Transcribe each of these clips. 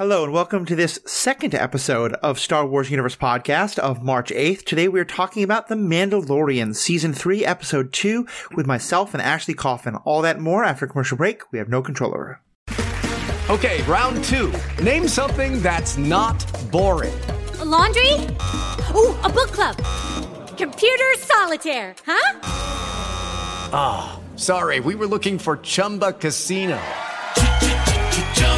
Hello and welcome to this second episode of Star Wars Universe podcast of March 8th. Today we are talking about The Mandalorian, Season 3, Episode 2, with myself and Ashley Coffin. All that and more after commercial break. We have no control over. Okay, round two. Name something that's not boring. A laundry? Ooh, a book club. Computer solitaire, huh? Ah, oh, sorry, we were looking for Chumba Casino.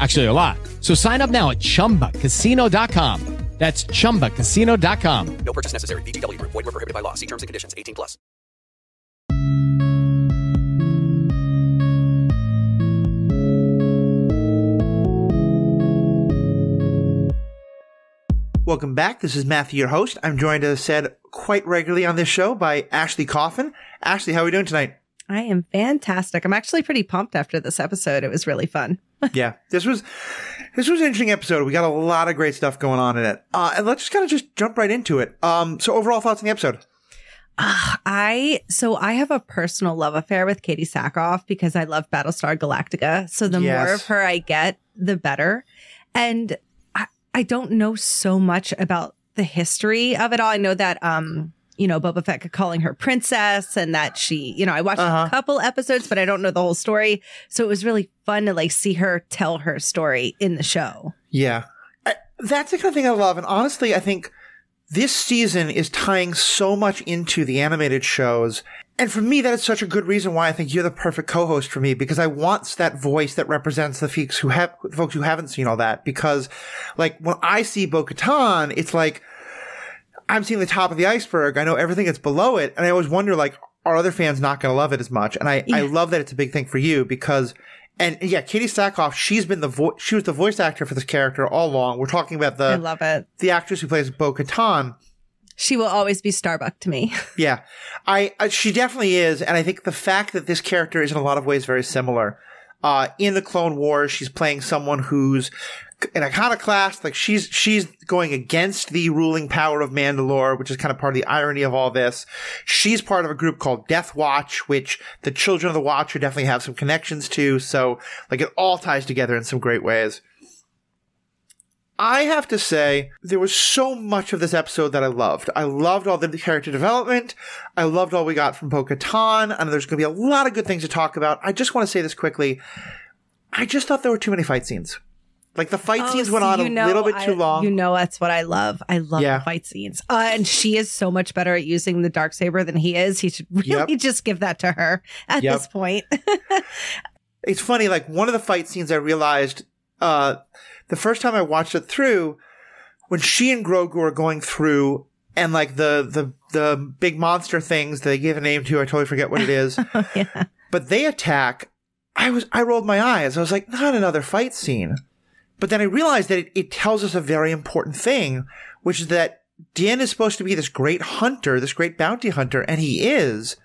Actually, a lot. So sign up now at ChumbaCasino.com. That's ChumbaCasino.com. No purchase necessary. VGW. Void were prohibited by law. See terms and conditions. 18 plus. Welcome back. This is Matthew, your host. I'm joined, as I said, quite regularly on this show by Ashley Coffin. Ashley, how are we doing tonight? I am fantastic. I'm actually pretty pumped after this episode. It was really fun. yeah, this was this was an interesting episode. We got a lot of great stuff going on in it. Uh, and let's just kind of just jump right into it. Um, so overall thoughts on the episode? Uh, I so I have a personal love affair with Katee Sackhoff because I love Battlestar Galactica. So the yes. more of her I get, the better. And I, I don't know so much about the history of it all. I know that um you know, Boba Fett calling her princess and that she, you know, I watched uh-huh. a couple episodes, but I don't know the whole story. So it was really fun to like see her tell her story in the show. Yeah. I, that's the kind of thing I love. And honestly, I think this season is tying so much into the animated shows. And for me, that is such a good reason why I think you're the perfect co-host for me because I want that voice that represents the folks who have, folks who haven't seen all that. Because like when I see Bo-Katan, it's like, I'm seeing the top of the iceberg. I know everything that's below it. And I always wonder, like, are other fans not going to love it as much? And I, yeah. I love that it's a big thing for you because, and yeah, Katee Sackhoff, she's been the voice, she was the voice actor for this character all along. We're talking about the, I love it. The actress who plays Bo Katan. She will always be Starbuck to me. yeah. I, I, she definitely is. And I think the fact that this character is in a lot of ways very similar. Uh, in the Clone Wars, she's playing someone who's an iconoclast. Like she's she's going against the ruling power of Mandalore, which is kind of part of the irony of all this. She's part of a group called Death Watch, which the children of the Watcher definitely have some connections to. So like it all ties together in some great ways. I have to say, there was so much of this episode that I loved. I loved all the character development. I loved all we got from Bo Katan. And there's going to be a lot of good things to talk about. I just want to say this quickly. I just thought there were too many fight scenes. Like the fight oh, scenes went on a know, little bit too I, long. You know that's what I love. I love yeah. the fight scenes. Uh, and she is so much better at using the dark saber than he is. He should really yep. just give that to her at yep. this point. it's funny. Like one of the fight scenes, I realized uh, the first time I watched it through, when she and Grogu are going through, and like the the the big monster things they give a name to, I totally forget what it is. oh, yeah. But they attack. I was I rolled my eyes. I was like, not another fight scene. But then I realized that it, it tells us a very important thing, which is that Din is supposed to be this great hunter, this great bounty hunter, and he is.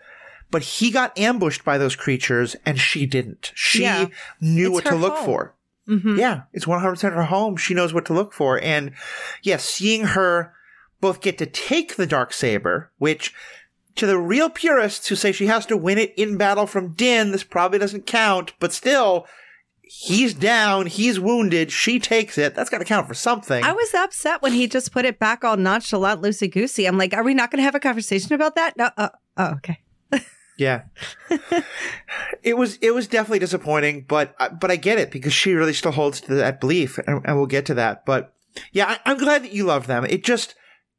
But he got ambushed by those creatures and she didn't. She yeah. knew it's what to look home. for. Mm-hmm. Yeah, it's 100% her home. She knows what to look for. And yes, yeah, seeing her both get to take the dark saber, which to the real purists who say she has to win it in battle from Din, this probably doesn't count, but still, he's down, he's wounded, she takes it. That's got to count for something. I was upset when he just put it back all nonchalant, loosey goosey. I'm like, are we not going to have a conversation about that? No. Uh, oh, okay. Yeah. it was it was definitely disappointing, but but I get it because she really still holds to that belief, and, and we'll get to that. But yeah, I, am glad that you love them. It just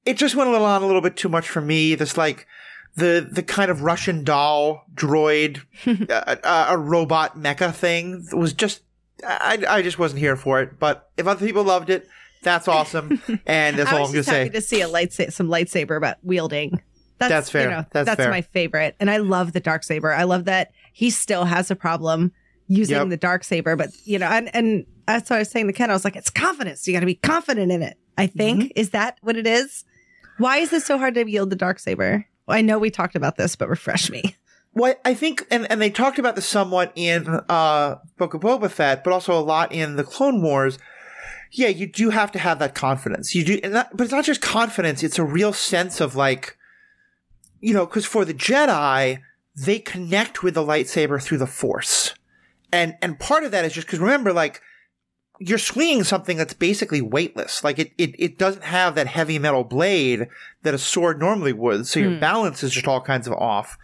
it just went a little on a little bit too much for me. This like the the kind of Russian doll droid, uh, a robot mecha thing was just I I just wasn't here for it. But if other people loved it, that's awesome, and that's all I'm gonna say. To see a lightsaber, some lightsaber, but wielding that's, that's fair. You know, that's, that's fair. my favorite. And I love the dark saber. I love that he still has a problem using yep. the dark saber, but you know, and, and that's what I was saying to Ken. I was like, it's confidence. You got to be confident in it. I think mm-hmm. is that what it is. Why is this so hard to wield the dark saber? Well, I know we talked about this, but refresh me. Well, I think, and, and they talked about this somewhat in uh, Book of Boba Fett, but also a lot in the Clone Wars. Yeah, you do have to have that confidence. You do, that, but it's not just confidence; it's a real sense of like you know, because for the Jedi, they connect with the lightsaber through the Force, and and part of that is just because remember, like you're swinging something that's basically weightless. Like it, it, it doesn't have that heavy metal blade that a sword normally would. So your mm. balance is just all kinds of off.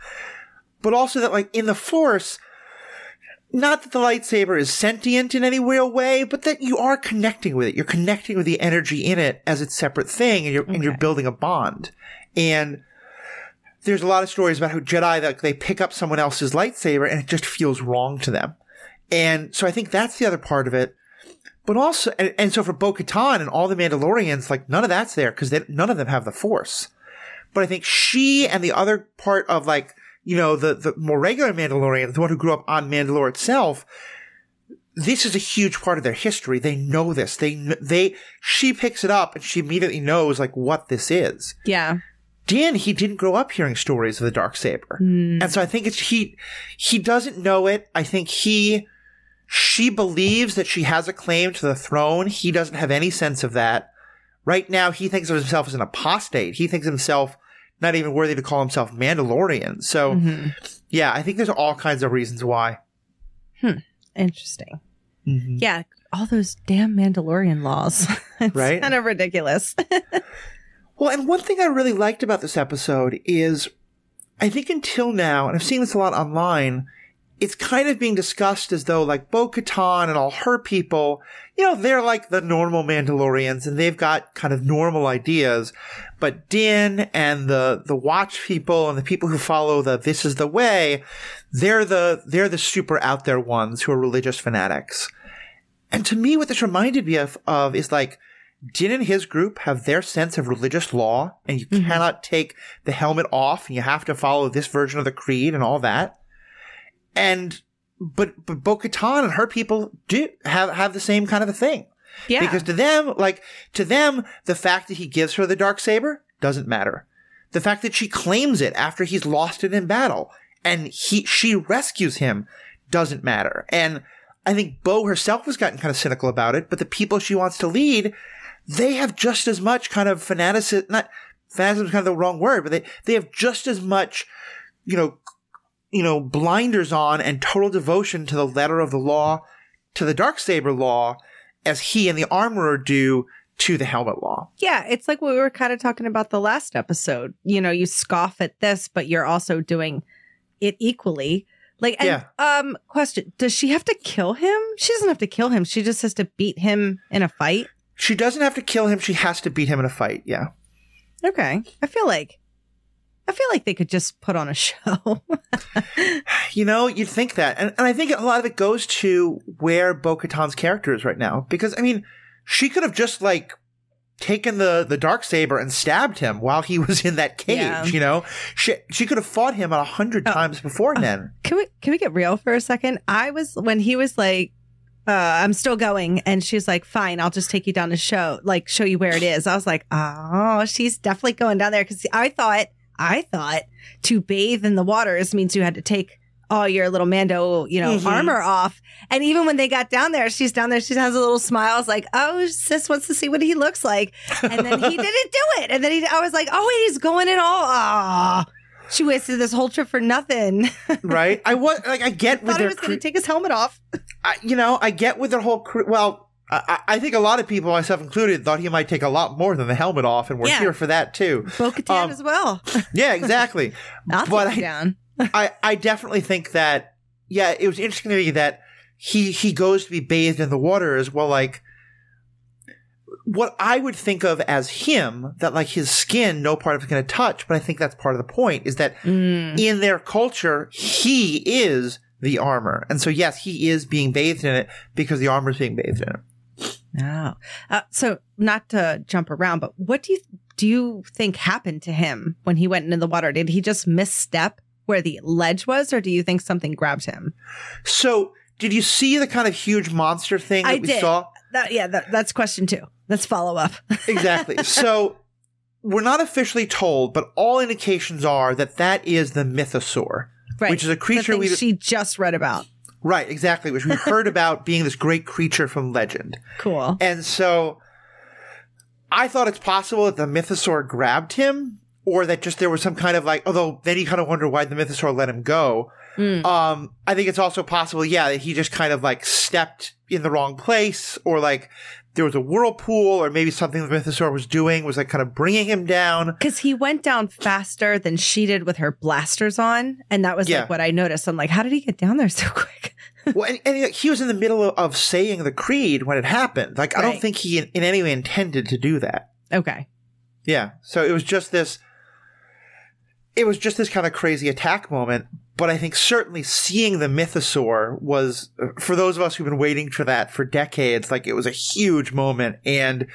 But also that like in the force, not that the lightsaber is sentient in any real way, but that you are connecting with it. You're connecting with the energy in it as its separate thing and you're, okay. and you're building a bond. And there's a lot of stories about how Jedi that they pick up someone else's lightsaber and it just feels wrong to them. And so I think that's the other part of it. But also, and, and so for Bo Katan and all the Mandalorians, like none of that's there because none of them have the Force. But I think she and the other part of like, you know, the, the more regular Mandalorian, the one who grew up on Mandalore itself, this is a huge part of their history. They know this. They, they, she picks it up and she immediately knows like what this is. Yeah. Dan, he didn't grow up hearing stories of the dark saber, mm. and so I think it's he he doesn't know it. I think he she believes that she has a claim to the throne. He doesn't have any sense of that. Right now, he thinks of himself as an apostate. He thinks himself not even worthy to call himself Mandalorian. So, mm-hmm. yeah, I think there's all kinds of reasons why. Hmm. Interesting. Mm-hmm. Yeah, all those damn Mandalorian laws. it's right? kind of ridiculous. Well, and one thing I really liked about this episode is I think until now, and I've seen this a lot online, it's kind of being discussed as though like Bo Katan and all her people, you know, they're like the normal Mandalorians and they've got kind of normal ideas. But Din and the, the Watch people and the people who follow the This is the Way, they're the, they're the super out there ones who are religious fanatics. And to me, what this reminded me of, of is like, Din and his group have their sense of religious law and you mm-hmm. cannot take the helmet off and you have to follow this version of the creed and all that? And, but, but Bo-Katan and her people do have, have the same kind of a thing. Yeah. Because to them, like, to them, the fact that he gives her the dark saber doesn't matter. The fact that she claims it after he's lost it in battle and he, she rescues him doesn't matter. And I think Bo herself has gotten kind of cynical about it, but the people she wants to lead they have just as much kind of fanaticism, not fanaticism is kind of the wrong word, but they, they have just as much, you know, you know, blinders on and total devotion to the letter of the law, to the dark saber law, as he and the armorer do to the helmet law. Yeah, it's like what we were kind of talking about the last episode. You know, you scoff at this, but you're also doing it equally. Like, and, yeah. um, question: Does she have to kill him? She doesn't have to kill him. She just has to beat him in a fight. She doesn't have to kill him. She has to beat him in a fight. Yeah. Okay. I feel like I feel like they could just put on a show. you know, you'd think that. And, and I think a lot of it goes to where Bo Katan's character is right now. Because, I mean, she could have just, like, taken the, the dark saber and stabbed him while he was in that cage, yeah. you know? She, she could have fought him a hundred oh, times before uh, then. Can we, can we get real for a second? I was, when he was like, uh, I'm still going. And she's like, fine, I'll just take you down to show, like, show you where it is. I was like, oh, she's definitely going down there. Cause I thought, I thought to bathe in the waters means you had to take all your little Mando, you know, mm-hmm. armor off. And even when they got down there, she's down there, she has a little smile. It's like, oh, sis wants to see what he looks like. And then he didn't do it. And then he, I was like, oh, wait, he's going in all. Ah. She wasted this whole trip for nothing. right? I was like, I get with thought he was going to take his helmet off. I, you know, I get with their whole. Cre- well, I, I, think a lot of people, myself included, thought he might take a lot more than the helmet off, and we're yeah. here for that too. Bo Katan um, as well. yeah, exactly. I'll but I, down. I, I definitely think that, yeah, it was interesting to me that he, he goes to be bathed in the water as well, like, what I would think of as him, that like his skin, no part of it's going to touch, but I think that's part of the point is that Mm. in their culture, he is the armor. And so, yes, he is being bathed in it because the armor is being bathed in it. Oh, uh, so not to jump around, but what do you do you think happened to him when he went into the water? Did he just misstep where the ledge was, or do you think something grabbed him? So, did you see the kind of huge monster thing that I we did. saw? That, yeah, that, that's question two. Let's follow up. Exactly. so, we're not officially told, but all indications are that that is the mythosaur. right, Which is a creature we- she just read about. Right, exactly, which we heard about being this great creature from legend. Cool. And so I thought it's possible that the mythosaur grabbed him, or that just there was some kind of like, although then you kind of wonder why the mythosaur let him go. Um, I think it's also possible, yeah, that he just kind of like stepped in the wrong place, or like there was a whirlpool, or maybe something the mythosaur was doing was like kind of bringing him down. Because he went down faster than she did with her blasters on, and that was Yeah. like what I noticed. I'm like, how did he get down there so quick? well, and, and he- was in the middle of, of saying the creed when it happened. Like, I don't think he in, in any way intended to do that. Okay. Yeah. So it was just this it was just this kind of crazy attack moment, but I think certainly seeing the mythosaur was for those of us who've been waiting for that for decades, like it was a huge moment and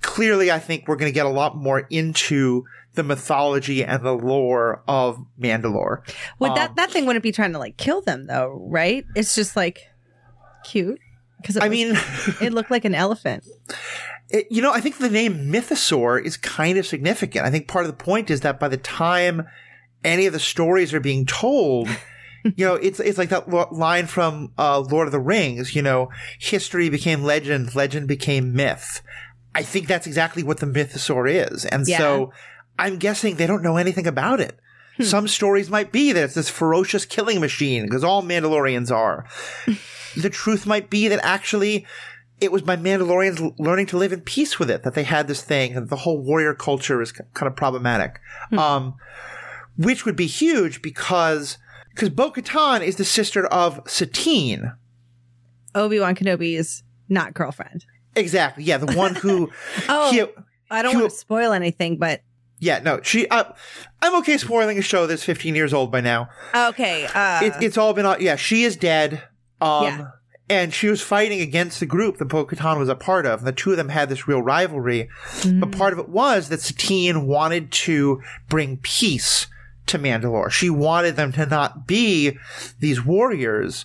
clearly I think we're going to get a lot more into the mythology and the lore of Mandalore. Would Um, that that thing wouldn't be trying to like kill them though, right? It's just like cute because I mean, it looked like an elephant. It, you know, I think the name Mythosaur is kind of significant. I think part of the point is that by the time any of the stories are being told, you know, it's it's like that lo- line from uh, Lord of the Rings. You know, history became legend, legend became myth. I think that's exactly what the Mythosaur is, and Yeah. so I'm guessing they don't know anything about it. Some stories might be that it's this ferocious killing machine because all Mandalorians are. the truth might be that actually it was by Mandalorians learning to live in peace with it that they had this thing, and the whole warrior culture is kind of problematic. Um, which would be huge because because Bo-Katan is the sister of Satine. Obi Wan Kenobi's not girlfriend. Exactly. Yeah, the one who. Oh, he- I don't want to spoil anything, but yeah, no, she. Uh, I'm okay spoiling a show that's 15 years old by now. okay. Uh, it, it's all been. Yeah, she is dead. Um, Yeah. And she was fighting against the group that Bo-Katan was a part of. And the two of them had this real rivalry. But part of it was that Satine wanted to bring peace to Mandalore. She wanted them to not be these warriors.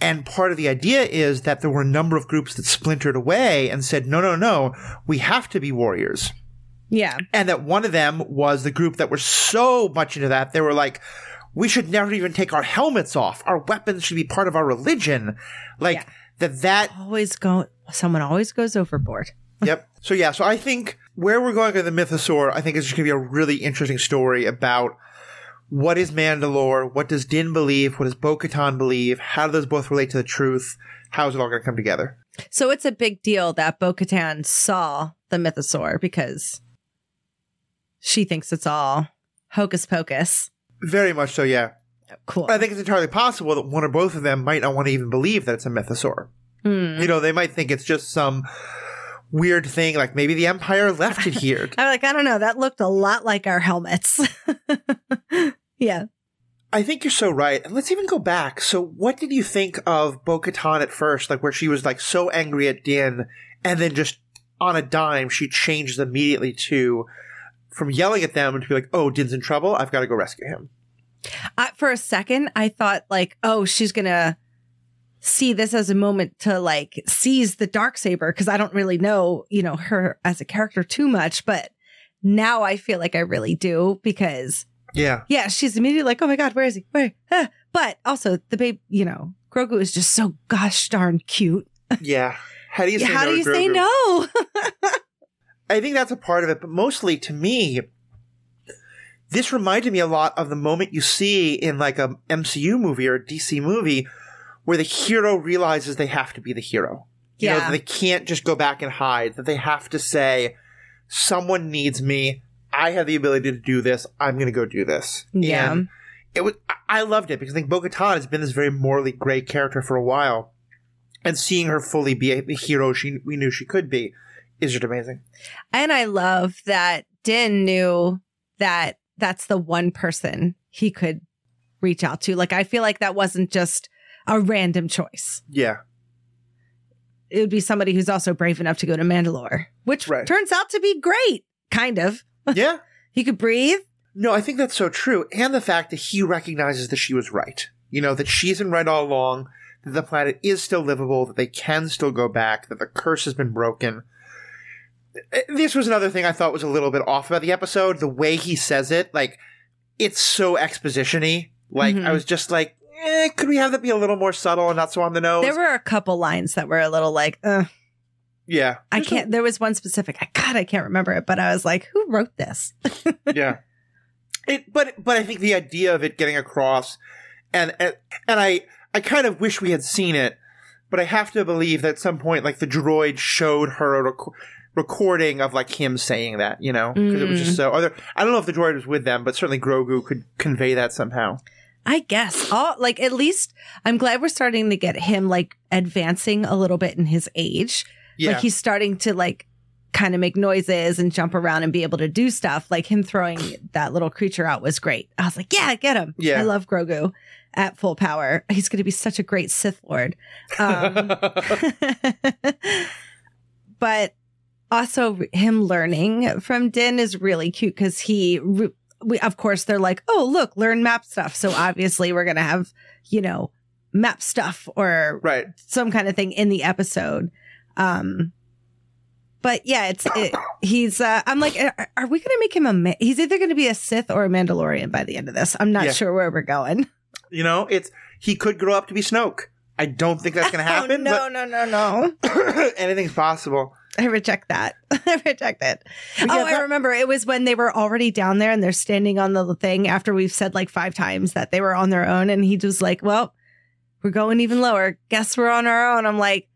And part of the idea is that there were a number of groups that splintered away and said, no, no, no, we have to be warriors yeah. and that one of them was the group that were so much into that they were like we should never even take our helmets off our weapons should be part of our religion like Yeah. that that Always go. Someone always goes overboard. yep so yeah so i think where we're going with the mythosaur i think is just going to be a really interesting story about what is mandalore what does din believe what does bo-katan believe how do those both relate to the truth how is it all going to come together So it's a big deal that Bo Katan saw the mythosaur because she thinks it's all hocus pocus. very much so yeah Cool. i think it's entirely possible that one or both of them might not want to even believe that it's a mythosaur Hmm. You know, they might think it's just some weird thing, like maybe the Empire left it here. I'm like, I don't know. That looked a lot like our helmets. yeah. I think you're so right. And let's even go back. So, what did you think of Bo Katan at first? Like, where she was like so angry at Din, and then just on a dime, she changes immediately to from yelling at them to be like, oh, Din's in trouble. I've got to go rescue him. I, for a second, I thought like, oh, she's gonna see this as a moment to like seize the dark saber because I don't really know, you know, her as a character too much, but now I feel like I really do because Yeah. yeah, she's immediately like, oh my god, where is he? Where? Ah. But also the babe, you know, Grogu is just so gosh darn cute. Yeah. How do you say How no do you say no? I think that's a part of it, but mostly to me, this reminded me a lot of the moment you see in like a MCU movie or a DC movie where the hero realizes they have to be the hero. You Yeah. that they can't just go back and hide, that they have to say, someone needs me. I have the ability to do this. I'm going to go do this. Yeah. And it was I loved it because I think Bo has been this very morally gray character for a while, and seeing her fully be a hero she we knew she could be is just amazing. And I love that Din knew that that's the one person he could reach out to. Like I feel like that wasn't just a random choice. Yeah. It would be somebody who's also brave enough to go to Mandalore, which Right. turns out to be great, kind of. Yeah. He could breathe. No, I think that's so true. And the fact that he recognizes that she was right. You know, that she's been right all along, that the planet is still livable, that they can still go back, that the curse has been broken. Eh, This was another thing I thought was a little bit off about the episode. The way he says it, like, it's so exposition y. Like, Mhm. I was just like, eh, could we have that be a little more subtle and not so on the nose? There were a couple lines that were a little like, uh, yeah. I can't. There was one specific. I God, I can't remember it, but I was like, who wrote this? yeah. It, but but I think the idea of it getting across, and and, and I I kind of wish we had seen it, but I have to believe that at some point, like the droid showed her a rec- recording of like him saying that, you know, because it was just mm. so. Other, I don't know if the droid was with them, but certainly Grogu could convey that somehow. I guess. All like at least I'm glad we're starting to get him like advancing a little bit in his age. Yeah, Like he's starting to like kind of make noises and jump around and be able to do stuff. Like him throwing that little creature out was great. I was like, yeah, get him. Yeah. I love Grogu at full power. He's going to be such a great Sith Lord. Um, but also him learning from Din is really cute because he, re- we, of course, they're like, oh, look, learn map stuff. So obviously we're going to have, you know, map stuff or right. some kind of thing in the episode. Um, but yeah, it's it, he's. Uh, I'm like, are, are we going to make him a? Ma- he's either going to be a Sith or a Mandalorian by the end of this. I'm not Yeah. sure where we're going. You know, it's he could grow up to be Snoke. I don't think that's going to happen. Oh, no, no, no, no. but anything's possible. I reject that. I reject it. But oh, yeah, I remember it was when they were already down there and they're standing on the thing after we've said like five times that they were on their own. And he just like, well, we're going even lower. Guess we're on our own. I'm like,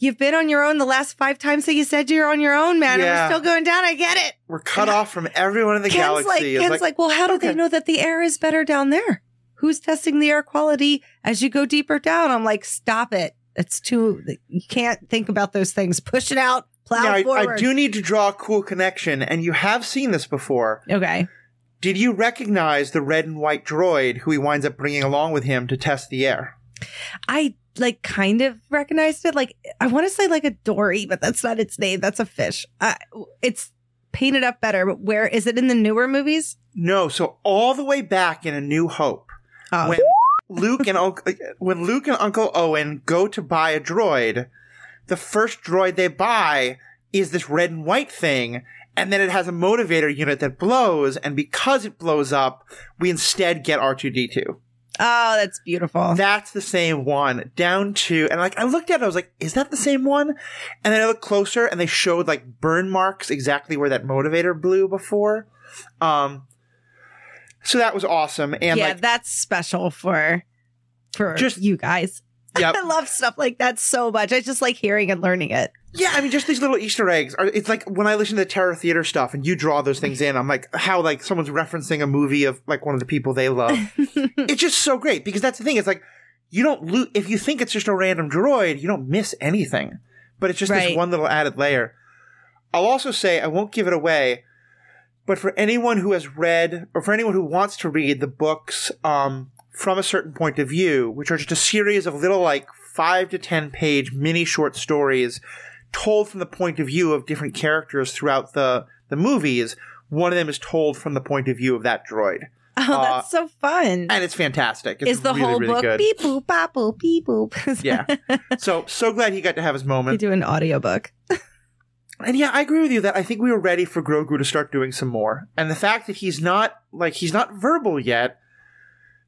you've been on your own the last five times that you said you're on your own, man. Yeah. And we're still going down. I get it. We're cut off from everyone in the Ken's galaxy. like, It's Ken's like, well, how do they know that the air is better down there? Who's testing the air quality as you go deeper down? I'm like, stop it. It's too, you can't think about those things. Push it out, plow Now, I, forward. I do need to draw a cool connection, and you have seen this before. Okay. Did you recognize the red and white droid who he winds up bringing along with him to test the air? I like kind of recognized it. Like I want to say like a dory, but that's not its name. That's a fish. Uh, it's painted up better. But where is it in the newer movies? No, so all the way back in A New Hope, Oh, when Luke and when Luke and Uncle Owen go to buy a droid, the first droid they buy is this red and white thing, and then it has a motivator unit that blows, and because it blows up, we instead get R two D two. Oh, that's beautiful. That's the same one down to, and like I looked at it, I was like, is that the same one? And then I looked closer and they showed like burn marks exactly where that motivator blew before. Um, so that was awesome. And yeah, like, that's special for for Just- you guys. Yep. I love stuff like that so much. I just like hearing and learning it. Yeah, I mean, just these little Easter eggs are, it's like when I listen to the Terror Theater stuff and you draw those things in, I'm like, how like someone's referencing a movie of like one of the people they love. it's just so great because that's the thing. It's like, you don't lose, if you think it's just a random droid, you don't miss anything. But it's just this one little added layer. I'll also say, I won't give it away, but for anyone who has read, or for anyone who wants to read the books um, from a certain point of view, which are just a series of little, like, five to ten page mini short stories told from the point of view of different characters throughout the, the movies, one of them is told from the point of view of that droid. Oh, Uh, that's so fun. And it's fantastic. It's Is the really, whole really book good. beep boop bop boop beep boop? Yeah. So, so glad he got to have his you moment. do an audiobook. And yeah, I agree with you that I think we were ready for Grogu to start doing some more. And the fact that he's not, like, he's not verbal yet,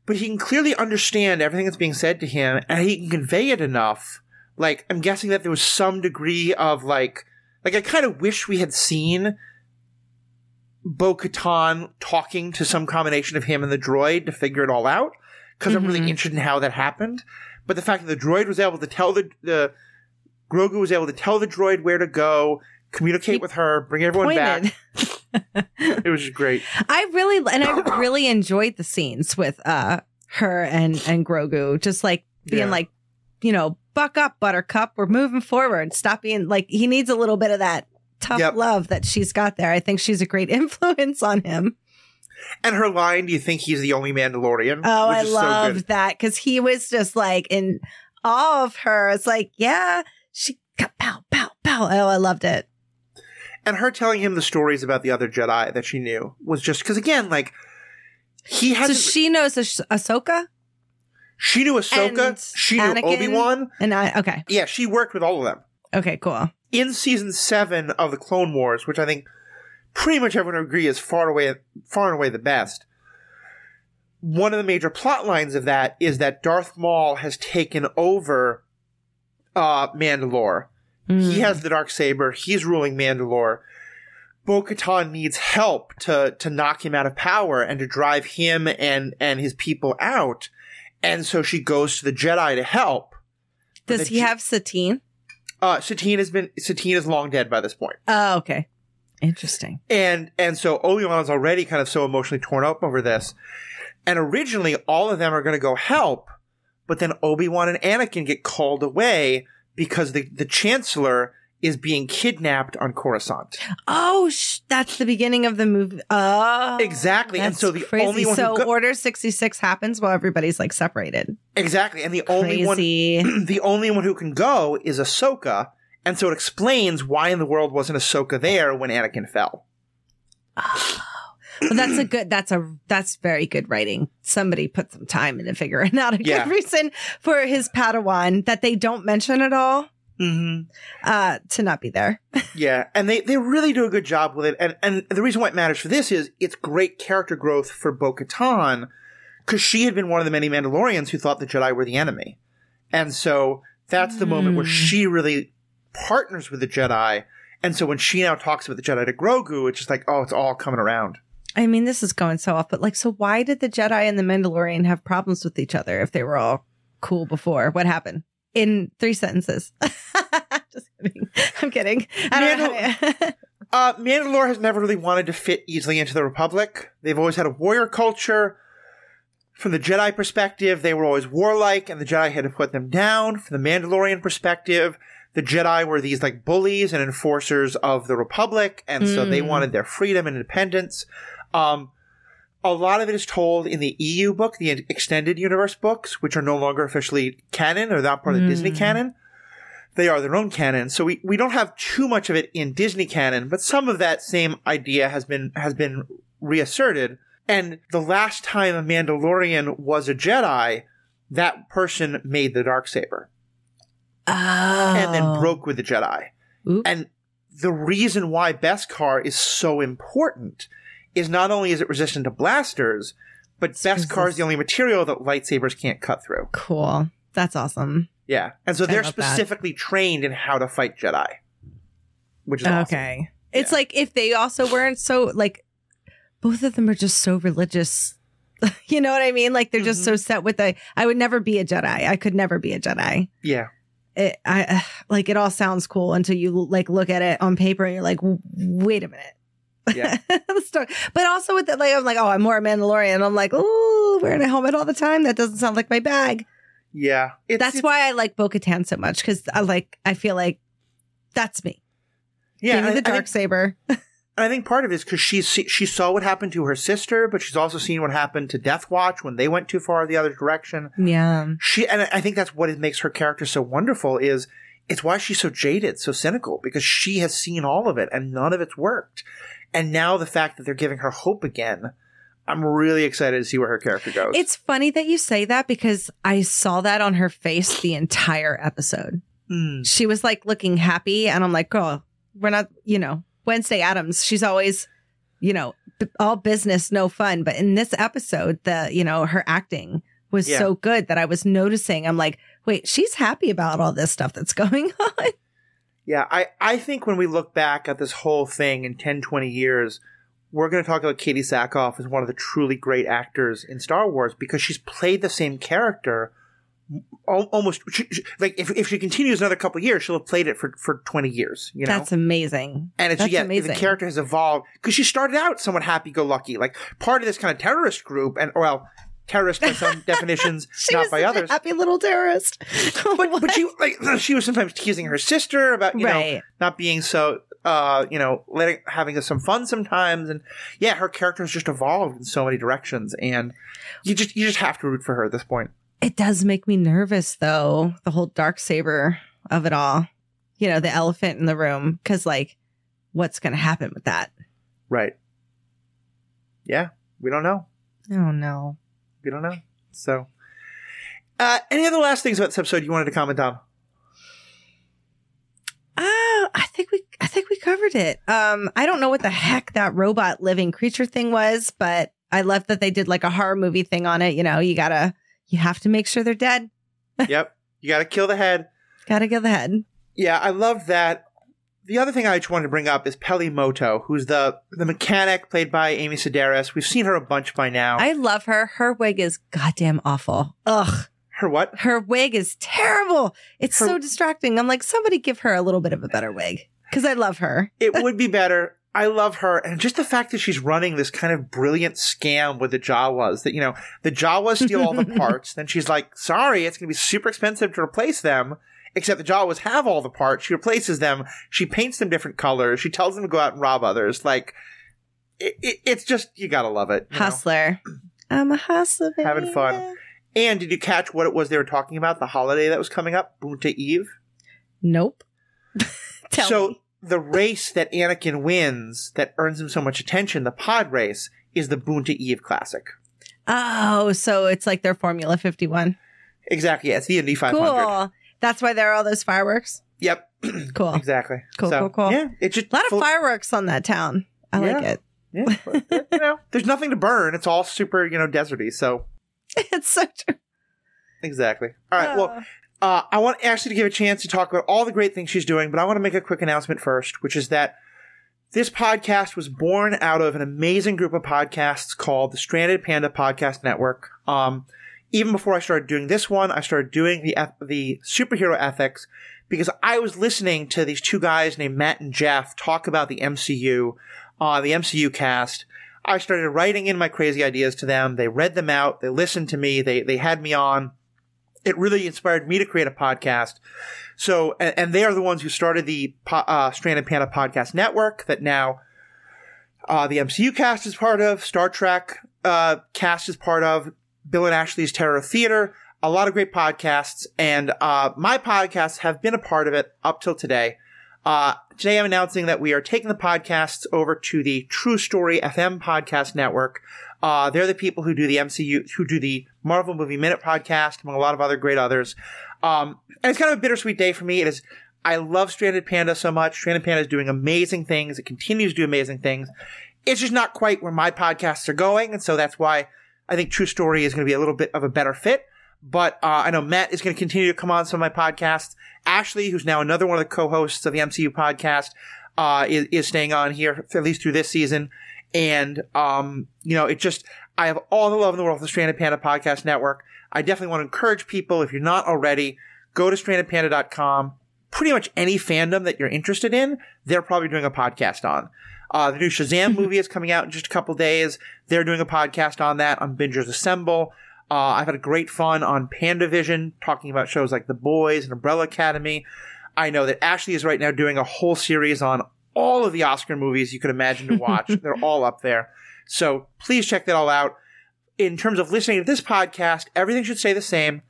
but he can clearly understand everything that's being said to him and he can convey it enough. Like, I'm guessing that there was some degree of, like, like, I kind of wish we had seen Bo Katan talking to some combination of him and the droid to figure it all out. Because I'm really Mhm. interested in how that happened. But the fact that the droid was able to tell the, the Grogu was able to tell the droid where to go, communicate He with her, bring everyone back. It was just great. I really and I really enjoyed the scenes with uh her and and Grogu, just like being Yeah. like, you know, buck up, Buttercup. We're moving forward. Stop being like he needs a little bit of that tough Yep. love that she's got there. I think she's a great influence on him. And her line, "Do you think he's the only Mandalorian?" Oh, which I is so loved that because he was just like in awe of her. It's like, yeah, she got pow pow pow. Oh, I loved it. and her telling him the stories about the other Jedi that she knew was just because again, like he has. So she knows Ah- Ah- Ahsoka she knew Ahsoka, and she knew? Obi Wan. and I. Okay, Yeah, she worked with all of them okay, cool. in season seven of the Clone Wars, which I think pretty much everyone would agree is far away, far and away the best. One of the major plot lines of that is that Darth Maul has taken over uh, Mandalore. He has the dark saber. He's ruling Mandalore. Bo-Katan needs help to to knock him out of power and to drive him and and his people out. And so she goes to the Jedi to help. Does he Je- have Satine? Uh, Satine has been Satine is long dead by this point, Oh, okay. Interesting. and and so Obi Wan is already kind of so emotionally torn up over this. And originally, all of them are going to go help, but then Obi Wan and Anakin get called away because the the Chancellor is being kidnapped on Coruscant. Oh, sh- that's the beginning of the movie. Oh, Exactly, and so the crazy. only one so go- Order sixty six happens while everybody's like separated. Exactly, and the only one, the only one who can go is Ahsoka, and so it explains why in the world wasn't Ahsoka there when Anakin fell. Oh, well, that's a good. That's a that's very good writing. Somebody put some time into figuring out a Yeah. good reason for his Padawan that they don't mention at all Mm-hmm. uh, to not be there. Yeah, and they, they really do a good job with it. And and the reason why it matters for this is it's great character growth for Bo Katan because she had been one of the many Mandalorians who thought the Jedi were the enemy. And so that's the moment where she really partners with the Jedi. And so when she now talks about the Jedi to Grogu, it's just like, oh, it's all coming around. I mean, this is going so off, but like, so why did the Jedi and the Mandalorian have problems with each other if they were all cool before? What happened? In three sentences. Just kidding. I'm kidding. I don't to- Uh, Mandalore has never really wanted to fit easily into the Republic. They've always had a warrior culture. From the Jedi perspective, they were always warlike, and the Jedi had to put them down. From the Mandalorian perspective, the Jedi were these like bullies and enforcers of the Republic, and so they wanted their freedom and independence. Um, a lot of it is told in the EU book, the extended universe books, which are no longer officially canon or not part of the Disney hmm. canon they are their own canon. So we, we don't have too much of it in Disney canon, but some of that same idea has been has been reasserted. And the last time a Mandalorian was a Jedi, that person made the dark saber oh. and then oh. broke with the Jedi. Oops. And the reason why Beskar is so important is not only is it resistant to blasters, but Beskar is the only material that lightsabers can't cut through. Cool. That's awesome. Yeah. And so they're love that. specifically trained in how to fight Jedi. Which is awesome. Okay. It's like if they also weren't so like both of them are just so religious. you know what I mean? Like they're just so mm-hmm. set with the I would never be a Jedi. I could never be a Jedi. Yeah. It, I like it all sounds cool until you like look at it on paper and you're like, "W- wait a minute. Yeah. But also with that, like, I'm like, oh, I'm more a Mandalorian. I'm like, oh, wearing a helmet all the time. That doesn't sound like my bag. Yeah. It's, That's it's- why I like Bo Katan so much because I like, I feel like that's me. Yeah. I, the I dark think, saber. I think part of it is because she she saw what happened to her sister, but she's also seen what happened to Death Watch when they went too far the other direction. yeah. She and I think that's what it makes her character so wonderful is it's why she's so jaded, so cynical because she has seen all of it and none of it's worked. And now the fact that they're giving her hope again, I'm really excited to see where her character goes. It's funny that you say that because I saw that on her face the entire episode. Hmm. She was like looking happy, and I'm like, girl, we're not, you know, Wednesday Addams. She's always, you know, all business, no fun. But in this episode, the, you know, her acting was Yeah. so good that I was noticing. I'm like, wait, she's happy about all this stuff that's going on. Yeah, I, I think when we look back at this whole thing in 10, 20 years, we're going to talk about Katee Sackhoff as one of the truly great actors in Star Wars because she's played the same character almost she, she, like if, if she continues another couple years, she'll have played it for, for 20 years, you know? That's amazing. And it's, That's yeah, amazing. the character has evolved because she started out somewhat happy go lucky, like part of this kind of terrorist group. And, well, terrorist by some definitions, not by others. happy little terrorist. but but she like she was sometimes teasing her sister about you know not being so uh you know letting having some fun sometimes and yeah her character has just evolved in so many directions and you just you just have to root for her at this point It does make me nervous though, the whole dark saber of it all. You know, the elephant in the room. Cause like, what's gonna happen with that? right yeah we don't know Oh no. We don't know so uh any other last things about this episode you wanted to comment on Uh, I think we I think we covered it. Um, I don't know what the heck that robot living creature thing was, but I love that they did like a horror movie thing on it. You know, you gotta you have to make sure they're dead. yep you gotta kill the head Gotta kill the head. Yeah, I love that. The other thing I just wanted to bring up is Peli Moto, who's the the mechanic played by Amy Sedaris. We've seen her a bunch by now. I love her. Her wig is goddamn awful. Ugh. her what? Her wig is terrible. It's Her- so distracting. I'm like, somebody give her a little bit of a better wig. Cause I love her. It would be better. I love her, and just the fact that she's running this kind of brilliant scam with the Jawas. That you know, the Jawas steal all the parts. Then she's like, "Sorry, it's going to be super expensive to replace them." Except the Jawas have all the parts. She replaces them. She paints them different colors. She tells them to go out and rob others. Like, it, it, it's just you gotta love it. you know? Hustler. I'm a hustler. Having fun. And did you catch what it was they were talking about? The holiday that was coming up, Boonta Eve. Nope. So me. the race that Anakin wins that earns him so much attention, the pod race, is the Boonta Eve Classic. Oh, so it's like their Formula 51. Exactly. Yeah, it's the Indy 500. Cool. That's why there are all those fireworks. Yep. Cool. exactly. Cool, So, cool, cool. Yeah, it's just A lot of fireworks on that town. I like it. Yeah, but, you know, there's nothing to burn. It's all super, you know, deserty. So It's so true. exactly. All right. Well, uh, I want Ashley to give a chance to talk about all the great things she's doing, but I want to make a quick announcement first, which is that this podcast was born out of an amazing group of podcasts called the Stranded Panda Podcast Network. Um, even before I started doing this one, I started doing the the superhero ethics because I was listening to these two guys named Matt and Jeff talk about the MCU, uh, the MCU cast. I started writing in my crazy ideas to them. They read them out. They listened to me. They they had me on it really inspired me to create a podcast. So, and, and they are the ones who started the uh, Stranded Panda Podcast Network that now uh, the MCU cast is part of, Star Trek uh, cast is part of, Bill and Ashley's Terror Theater, a lot of great podcasts, and uh, my podcasts have been a part of it up till today. Uh, today I'm announcing that we are taking the podcasts over to the True Story FM podcast network. Uh, they're the people who do the MCU, who do the Marvel Movie Minute podcast, among a lot of other great others. Um, and it's kind of a bittersweet day for me. It is, I love Stranded Panda so much. Stranded Panda is doing amazing things. It continues to do amazing things. It's just not quite where my podcasts are going. And so that's why I think True Story is going to be a little bit of a better fit. But uh, I know Matt is going to continue to come on some of my podcasts. Ashley, who's now another one of the co-hosts of the MCU podcast, uh, is, is staying on here at least through this season. And um, you know, it just I have all the love in the world for the Stranded Panda Podcast Network. I definitely want to encourage people, if you're not already, go to strandedpanda.com. Pretty much any fandom that you're interested in, they're probably doing a podcast on. Uh, the new Shazam movie is coming out in just a couple days. They're doing a podcast on that on Bingers Assemble. Uh, I've had a great fun on PandaVision talking about shows like The Boys and Umbrella Academy. I know that Ashley is right now doing a whole series on all of the Oscar movies you could imagine to watch. They're all up there. So please check that all out. In terms of listening to this podcast, everything should stay the same.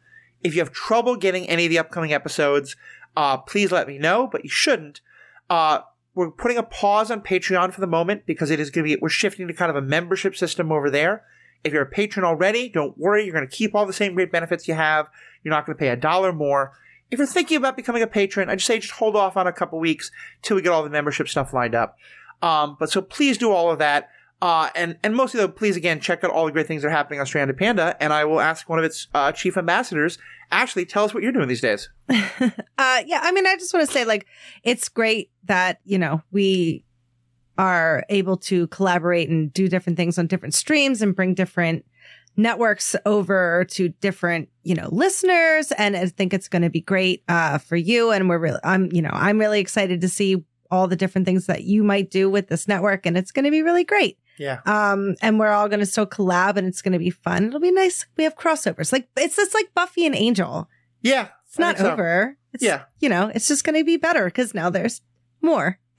If you have trouble getting any of the upcoming episodes, uh, please let me know, but you shouldn't. Uh, we're putting a pause on Patreon for the moment because it is going to be, we're shifting to kind of a membership system over there. If you're a patron already, don't worry. You're going to keep all the same great benefits you have. You're not going to pay a dollar more. If you're thinking about becoming a patron, I just say just hold off on a couple weeks till we get all the membership stuff lined up. Um, but so please do all of that. Uh, and, and mostly though, please again, check out all the great things that are happening on Stranded Panda. And I will ask one of its, uh, chief ambassadors, Ashley, tell us what you're doing these days. Uh, yeah, I mean, I just want to say, like, it's great that, you know, we are able to collaborate and do different things on different streams and bring different networks over to different, you know, listeners. And I think it's going to be great uh, for you. And we're really, I'm, you know, I'm really excited to see all the different things that you might do with this network. And it's going to be really great. Yeah. Um, and we're all going to still collab and it's going to be fun. It'll be nice. We have crossovers. Like it's just like Buffy and Angel. Yeah. It's not so. over. It's, Yeah. You know, it's just going to be better because now there's more.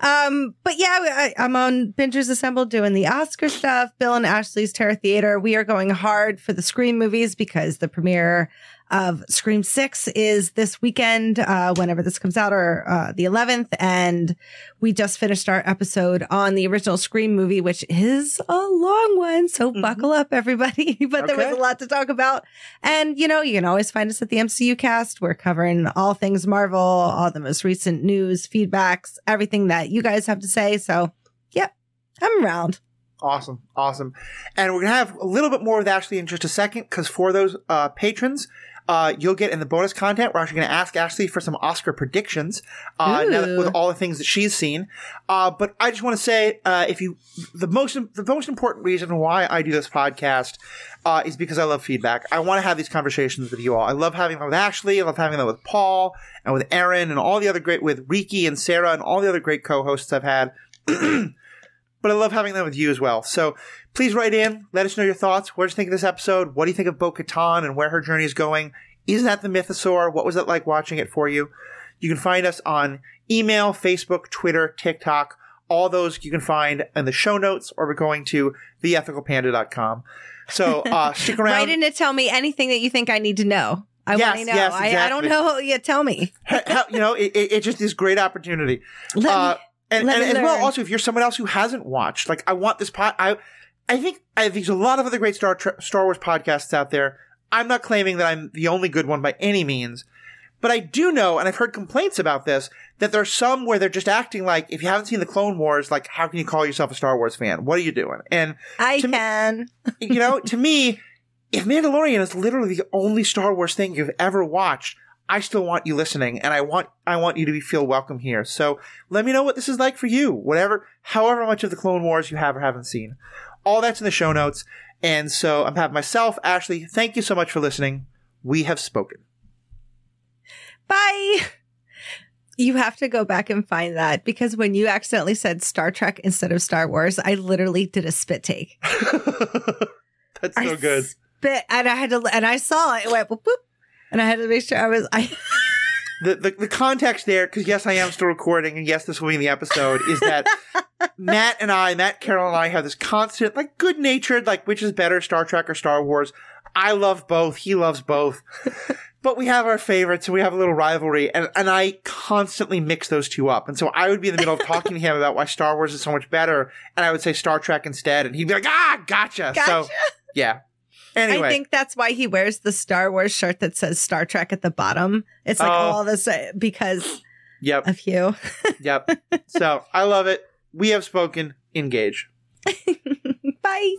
um, but yeah, I, I'm on Bingers Assembled doing the Oscar stuff. Bill and Ashley's Terror Theater. We are going hard for the Scream movies because the premiere of Scream 6 is this weekend, uh, whenever this comes out, or uh, the 11th. And we just finished our episode on the original Scream movie, which is a long one. So buckle up, everybody. but there was a lot to talk about. And, you know, you can always find us at the MCU cast. We're covering all things Marvel, all the most recent news, feedbacks, everything that you guys have to say. So, yep, I'm around. Awesome. Awesome. And we're going to have a little bit more with Ashley in just a second because for those uh, patrons, uh, you'll get in the bonus content. We're actually going to ask Ashley for some Oscar predictions uh, with all the things that she's seen. Uh, but I just want to say, uh, if you the most the most important reason why I do this podcast uh, is because I love feedback. I want to have these conversations with you all. I love having them with Ashley. I love having them with Paul and with Aaron and all the other great with Riki and Sarah and all the other great co-hosts I've had. but I love having them with you as well. So please write in, let us know your thoughts. What did you think of this episode? What do you think of Bo Katan and where her journey is going? Is that the Mythosaur? What was it like watching it for you? You can find us on email, Facebook, Twitter, TikTok. All those you can find in the show notes or by going to theethicalpanda.com. So uh, stick around. Write in to tell me anything that you think I need to know. I Yes, want to know. yes, I, I don't know. Yeah, tell me. How- you know, it, it, just is great opportunity. Let uh, me- and, and as well, also, if you're someone else who hasn't watched, like I want this pot. I, I think I think there's a lot of other great Star Star Wars podcasts out there. I'm not claiming that I'm the only good one by any means, but I do know, and I've heard complaints about this, that there's some where they're just acting like if you haven't seen the Clone Wars, like how can you call yourself a Star Wars fan? What are you doing? And I to me- can. you know, to me, if Mandalorian is literally the only Star Wars thing you've ever watched, I still want you listening, and I want I want you to be, feel welcome here. So let me know what this is like for you. Whatever, however much of the Clone Wars you have or haven't seen, all that's in the show notes. And so I'm having myself, Ashley. Thank you so much for listening. We have spoken. Bye. You have to go back and find that because when you accidentally said Star Trek instead of Star Wars, I literally did a spit take. That's I so good. Spit, and I had to, and I saw it. It went boop, boop, and I had to make sure I was. I the, the, the context there, because yes, I am still recording, and yes, this will be in the episode, is that Matt and I, Matt Carroll and I, have this constant, like, good natured, like, which is better, Star Trek or Star Wars? I love both. He loves both. but we have our favorites, and we have a little rivalry, and, and I constantly mix those two up. And so I would be in the middle of talking to him about why Star Wars is so much better, and I would say Star Trek instead, and he'd be like, ah, gotcha. So, yeah. Anyway. I think that's why he wears the Star Wars shirt that says Star Trek at the bottom. It's like Oh. all this uh, because yep. of you. Yep. so I love it. We have spoken. Engage. Bye.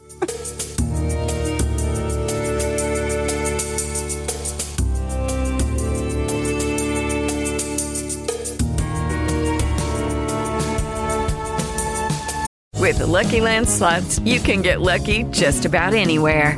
With the Lucky Land slots, you can get lucky just about anywhere.